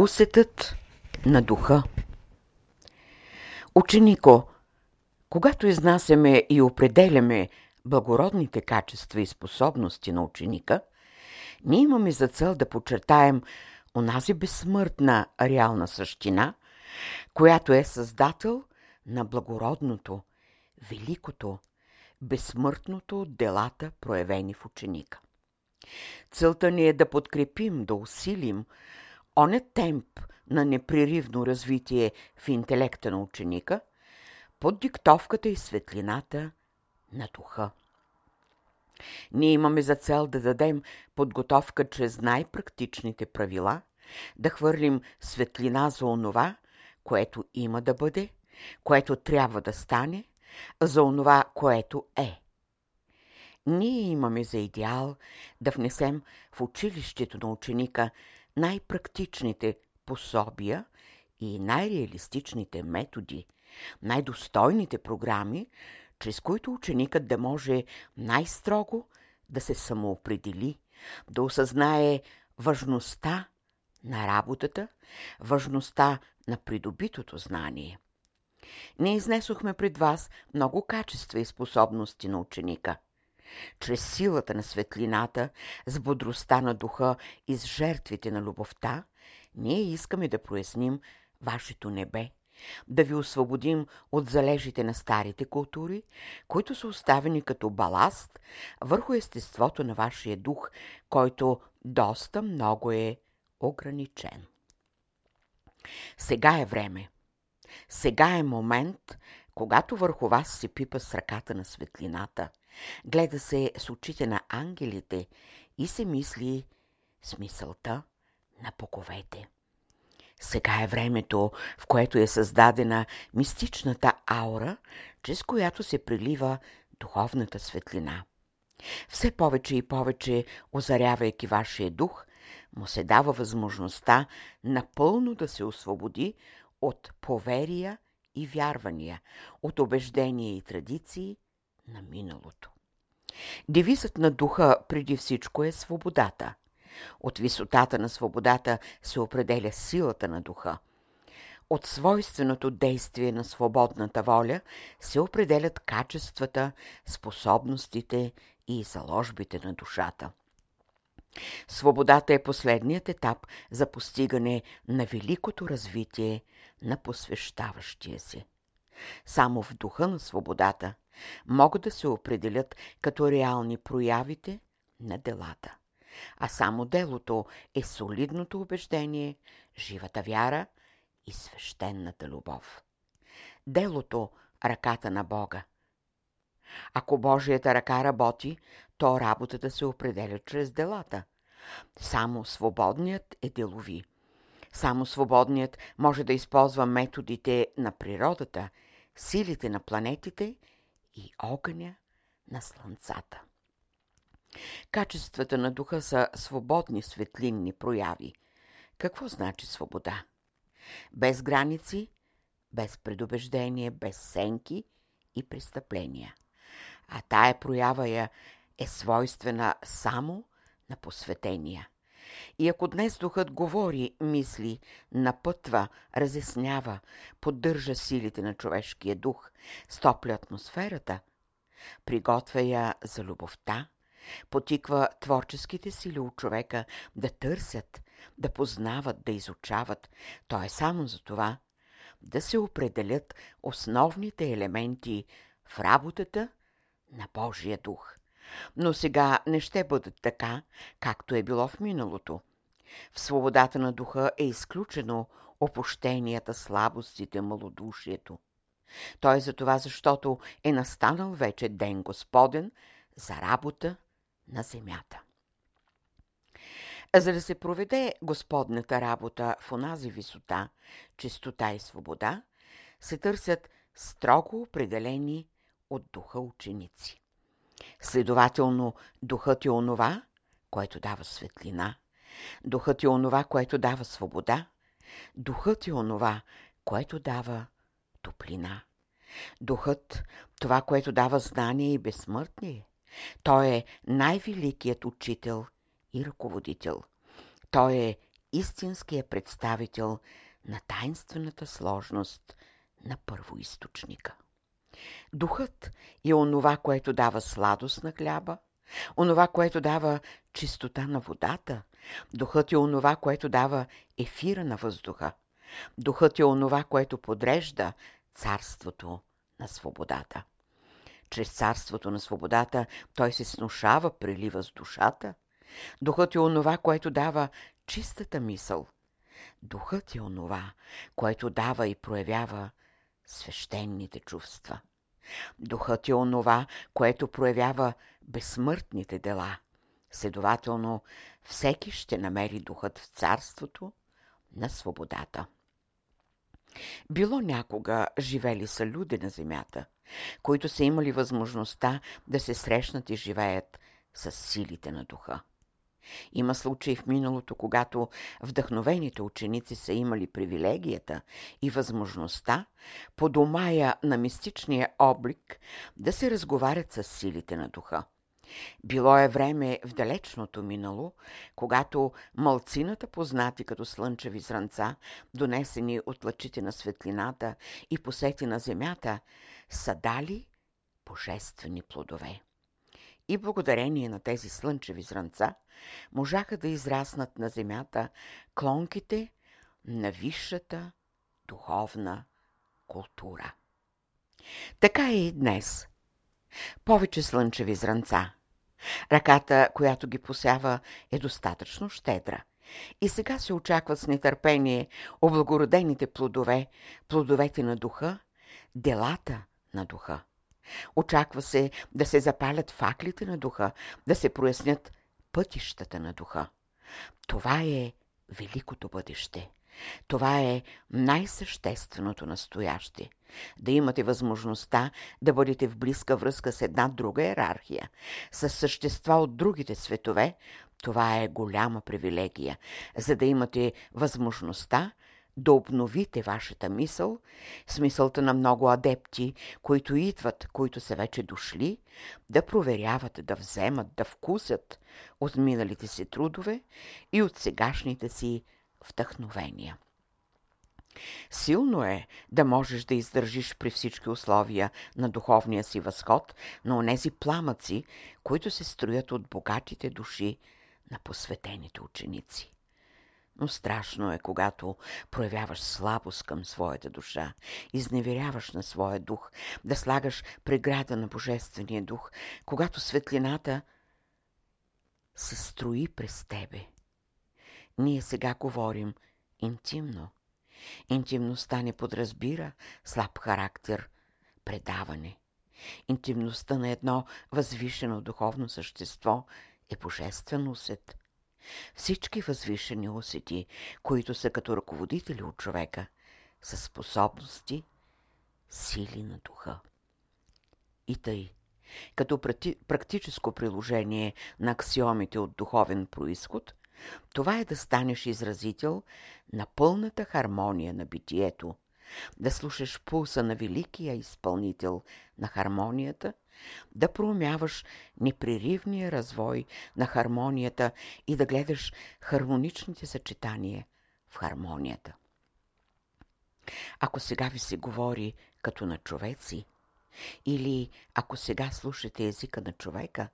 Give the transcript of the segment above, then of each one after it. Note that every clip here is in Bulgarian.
Усетът на духа Ученико, когато изнасяме и определяме благородните качества и способности на ученика, ние имаме за цел да подчертаем онази безсмъртна реална същина, която е създател на благородното, великото, безсмъртното от делата, проявени в ученика. Целта ни е да подкрепим, да усилим оня темп на непреривно развитие в интелекта на ученика под диктовката и светлината на духа. Ние имаме за цел да дадем подготовка чрез най-практичните правила, да хвърлим светлина за онова, което има да бъде, което трябва да стане, за онова, което е. Ние имаме за идеал да внесем в училището на ученика най-практичните пособия и най-реалистичните методи, най-достойните програми, чрез които ученикът да може най-строго да се самоопредели, да осъзнае важността на работата, важността на придобитото знание. Ние изнесохме пред вас много качества и способности на ученика – чрез силата на светлината, с бодростта на духа и с жертвите на любовта, ние искаме да проясним вашето небе, да ви освободим от залежите на старите култури, които са оставени като баласт върху естеството на вашия дух, който доста много е ограничен. Сега е време. Сега е момент, когато върху вас се пипа с ръката на светлината – Гледа се с очите на ангелите и се мисли с мисълта на поковете. Сега е времето, в което е създадена мистичната аура, чрез която се прилива духовната светлина. Все повече и повече, озарявайки вашия дух, му се дава възможността напълно да се освободи от поверия и вярвания, от убеждения и традиции, на миналото. Девизът на духа преди всичко е свободата. От висотата на свободата се определя силата на духа. От свойственото действие на свободната воля се определят качествата, способностите и заложбите на душата. Свободата е последният етап за постигане на великото развитие на посвещаващия се. Само в духа на свободата могат да се определят като реални проявите на делата. А само делото е солидното убеждение, живата вяра и свещената любов. Делото – ръката на Бога. Ако Божията ръка работи, то работата се определя чрез делата. Само свободният е делови. Само свободният може да използва методите на природата – силите на планетите и огъня на слънцата. Качествата на духа са свободни светлинни прояви. Какво значи свобода? Без граници, без предубеждение, без сенки и престъпления. А тая проява я е свойствена само на посветения – и ако днес духът говори, мисли, напътва, разяснява, поддържа силите на човешкия дух, стопля атмосферата, приготвя я за любовта, потиква творческите сили от човека да търсят, да познават, да изучават, то е само за това да се определят основните елементи в работата на Божия дух. Но сега не ще бъдат така, както е било в миналото. В свободата на духа е изключено опущенията, слабостите, малодушието. Той е за това, защото е настанал вече ден Господен за работа на земята. За да се проведе Господната работа в онази висота, чистота и свобода, се търсят строго определени от духа ученици. Следователно, духът е онова, което дава светлина. Духът е онова, което дава свобода. Духът е онова, което дава топлина. Духът, това, което дава знание и безсмъртие. Той е най-великият учител и ръководител. Той е истинския представител на тайнствената сложност на първоисточника. Духът е онова, което дава сладост на хляба, онова, което дава чистота на водата. Духът е онова, което дава ефира на въздуха. Духът е онова, което подрежда царството на свободата. Чрез царството на свободата той се снушава, прилива с душата. Духът е онова, което дава чистата мисъл. Духът е онова, което дава и проявява свещените чувства. Духът е онова, което проявява безсмъртните дела. Следователно, всеки ще намери духът в царството на свободата. Било някога живели са люди на земята, които са имали възможността да се срещнат и живеят с силите на духа. Има случаи в миналото, когато вдъхновените ученици са имали привилегията и възможността по домая на мистичния облик да се разговарят с силите на духа. Било е време в далечното минало, когато мълцината, познати като слънчеви зранца, донесени от лъчите на светлината и посети на земята, са дали божествени плодове. И благодарение на тези слънчеви зранца можаха да израснат на земята клонките на висшата духовна култура. Така е и днес. Повече слънчеви зранца. Ръката, която ги посява, е достатъчно щедра. И сега се очакват с нетърпение облагородените плодове, плодовете на духа, делата на духа. Очаква се да се запалят факлите на духа, да се прояснят пътищата на духа. Това е великото бъдеще. Това е най-същественото настояще. Да имате възможността да бъдете в близка връзка с една друга иерархия, с същества от другите светове, това е голяма привилегия, за да имате възможността да обновите вашата мисъл, смисълта на много адепти, които идват, които са вече дошли, да проверяват, да вземат, да вкусят от миналите си трудове и от сегашните си вдъхновения. Силно е да можеш да издържиш при всички условия на духовния си възход на онези пламъци, които се строят от богатите души на посветените ученици. Но страшно е, когато проявяваш слабост към своята душа, изневеряваш на своя дух, да слагаш преграда на Божествения дух, когато светлината се строи през тебе. Ние сега говорим интимно. Интимността не подразбира слаб характер, предаване. Интимността на едно възвишено духовно същество е божествен усет – всички възвишени усети, които са като ръководители от човека, са способности, сили на духа. И тъй, като практическо приложение на аксиомите от духовен происход, това е да станеш изразител на пълната хармония на битието, да слушаш пулса на великия изпълнител на хармонията – да проумяваш непреривния развой на хармонията и да гледаш хармоничните съчетания в хармонията. Ако сега ви се говори като на човеци, или ако сега слушате езика на човека,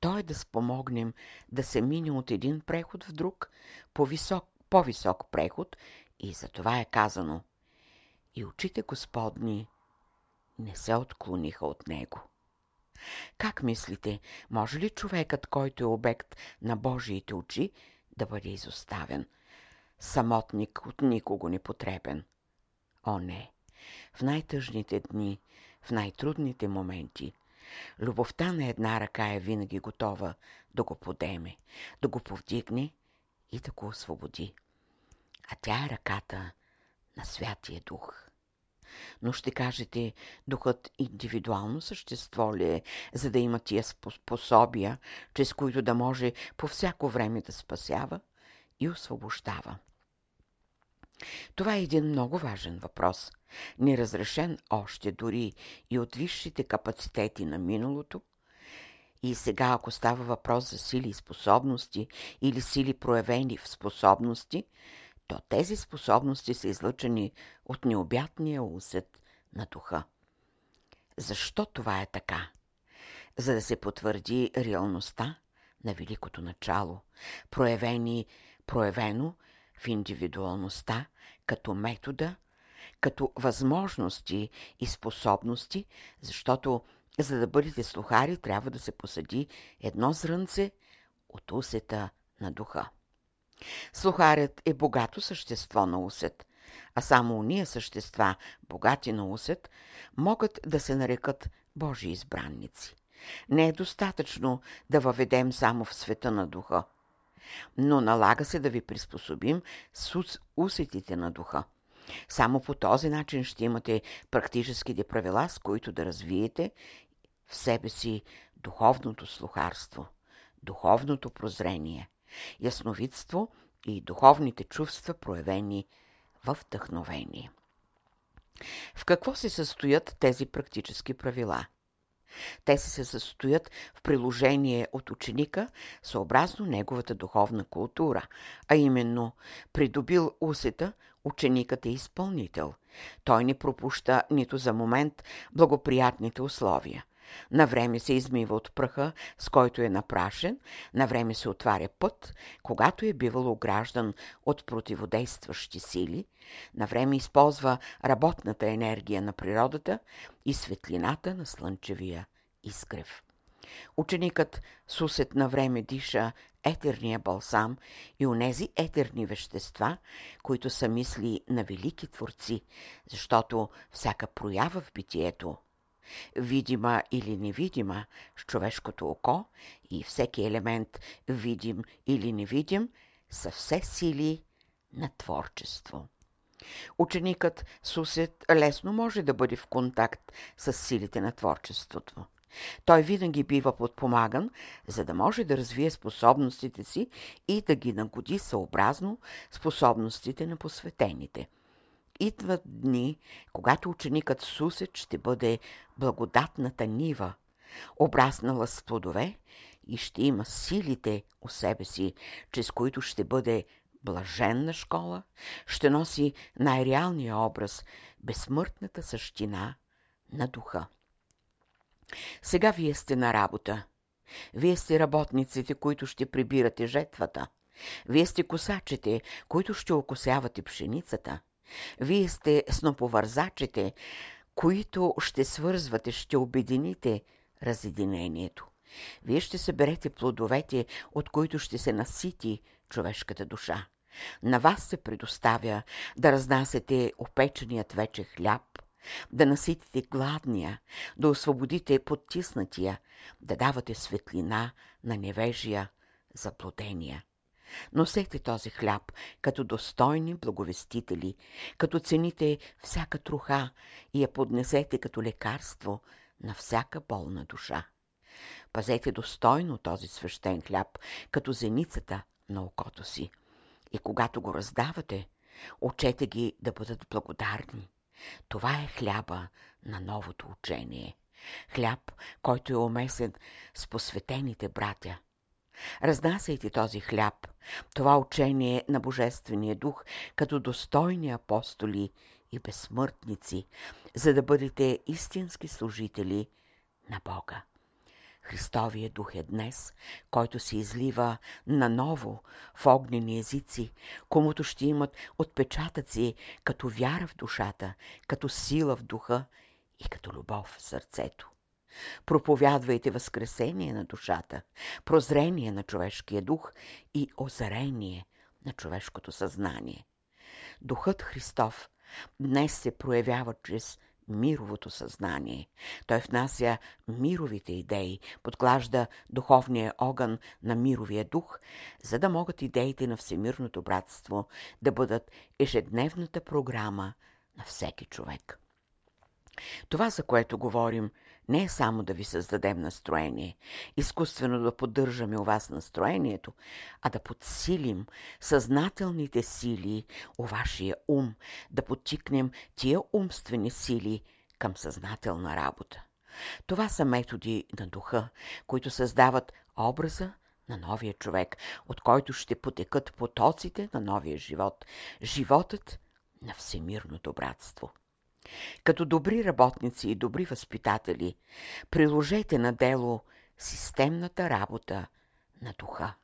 то е да спомогнем да се мине от един преход в друг, по-висок, по-висок преход и за това е казано и очите Господни не се отклониха от него. Как мислите, може ли човекът, който е обект на Божиите очи, да бъде изоставен? Самотник от никого непотребен. О, не! В най-тъжните дни, в най-трудните моменти, любовта на една ръка е винаги готова да го подеме, да го повдигне и да го освободи. А тя е ръката на Святия Дух. Но ще кажете, духът индивидуално същество ли е, за да има тия способия, чрез които да може по всяко време да спасява и освобождава? Това е един много важен въпрос, неразрешен още дори и от висшите капацитети на миналото И сега, ако става въпрос за сили и способности или сили проявени в способности, то тези способности са излъчени от необятния усет на духа. Защо това е така? За да се потвърди реалността на великото начало, проявени, проявено в индивидуалността като метода, като възможности и способности, защото за да бъдете слухари трябва да се посади едно зрънце от усета на духа. Слухарят е богато същество на усет, а само уния същества, богати на усет, могат да се нарекат Божи избранници. Не е достатъчно да въведем само в света на духа, но налага се да ви приспособим с усетите на духа. Само по този начин ще имате практическите правила, с които да развиете в себе си духовното слухарство, духовното прозрение, ясновидство и духовните чувства, проявени в вдъхновение. В какво се състоят тези практически правила? Те се състоят в приложение от ученика съобразно неговата духовна култура, а именно придобил усета, ученикът е изпълнител. Той не пропуща нито за момент благоприятните условия – на време се измива от пръха, с който е напрашен, на време се отваря път, когато е бивал ограждан от противодействащи сили, на време използва работната енергия на природата и светлината на слънчевия изгрев. Ученикът с усет на време диша етерния балсам и онези етерни вещества, които са мисли на велики творци, защото всяка проява в битието видима или невидима с човешкото око и всеки елемент, видим или невидим, са все сили на творчество. Ученикът с усет лесно може да бъде в контакт с силите на творчеството. Той винаги бива подпомаган, за да може да развие способностите си и да ги нагоди съобразно способностите на посветените – Идват дни, когато ученикът Сусет ще бъде благодатната нива, обраснала с плодове и ще има силите у себе си, чрез които ще бъде блаженна школа, ще носи най-реалния образ, безсмъртната същина на духа. Сега вие сте на работа. Вие сте работниците, които ще прибирате жетвата. Вие сте косачите, които ще окосявате пшеницата – вие сте сноповързачите, които ще свързвате, ще обедините разединението. Вие ще съберете плодовете, от които ще се насити човешката душа. На вас се предоставя да разнасяте опеченият вече хляб, да наситите гладния, да освободите подтиснатия, да давате светлина на невежия заблудения. Носете този хляб като достойни благовестители, като цените всяка труха и я поднесете като лекарство на всяка болна душа. Пазете достойно този свещен хляб, като зеницата на окото си. И когато го раздавате, учете ги да бъдат благодарни. Това е хляба на новото учение. Хляб, който е умесен с посветените братя – Разнасяйте този хляб, това учение на Божествения дух, като достойни апостоли и безсмъртници, за да бъдете истински служители на Бога. Христовия дух е днес, който се излива наново в огнени езици, комуто ще имат отпечатъци като вяра в душата, като сила в духа и като любов в сърцето. Проповядвайте възкресение на душата, прозрение на човешкия дух и озарение на човешкото съзнание. Духът Христов днес се проявява чрез мировото съзнание. Той внася мировите идеи, подклажда духовния огън на мировия дух, за да могат идеите на всемирното братство да бъдат ежедневната програма на всеки човек. Това, за което говорим, не е само да ви създадем настроение, изкуствено да поддържаме у вас настроението, а да подсилим съзнателните сили у вашия ум, да подтикнем тия умствени сили към съзнателна работа. Това са методи на духа, които създават образа на новия човек, от който ще потекат потоците на новия живот, животът на всемирното братство. Като добри работници и добри възпитатели, приложете на дело системната работа на духа.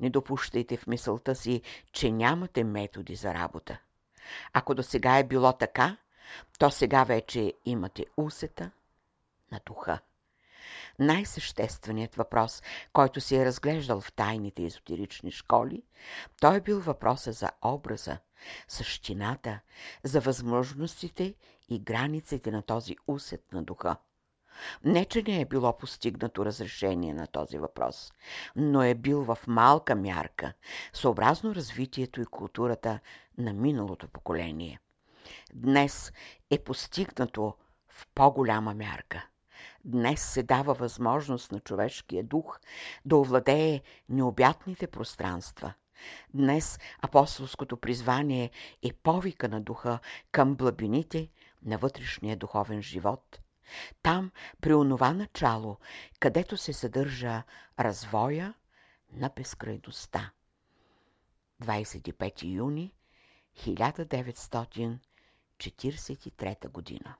Не допущайте в мисълта си, че нямате методи за работа. Ако до сега е било така, то сега вече имате усета на духа. Най-същественият въпрос, който си е разглеждал в тайните езотерични школи, той е бил въпроса за образа, същината, за възможностите и границите на този усет на духа. Не, че не е било постигнато разрешение на този въпрос, но е бил в малка мярка, съобразно развитието и културата на миналото поколение. Днес е постигнато в по-голяма мярка. Днес се дава възможност на човешкия дух да овладее необятните пространства. Днес апостолското призвание е повика на духа към блабините на вътрешния духовен живот – там, при онова начало, където се съдържа развоя на безкрайността. 25 юни 1943 година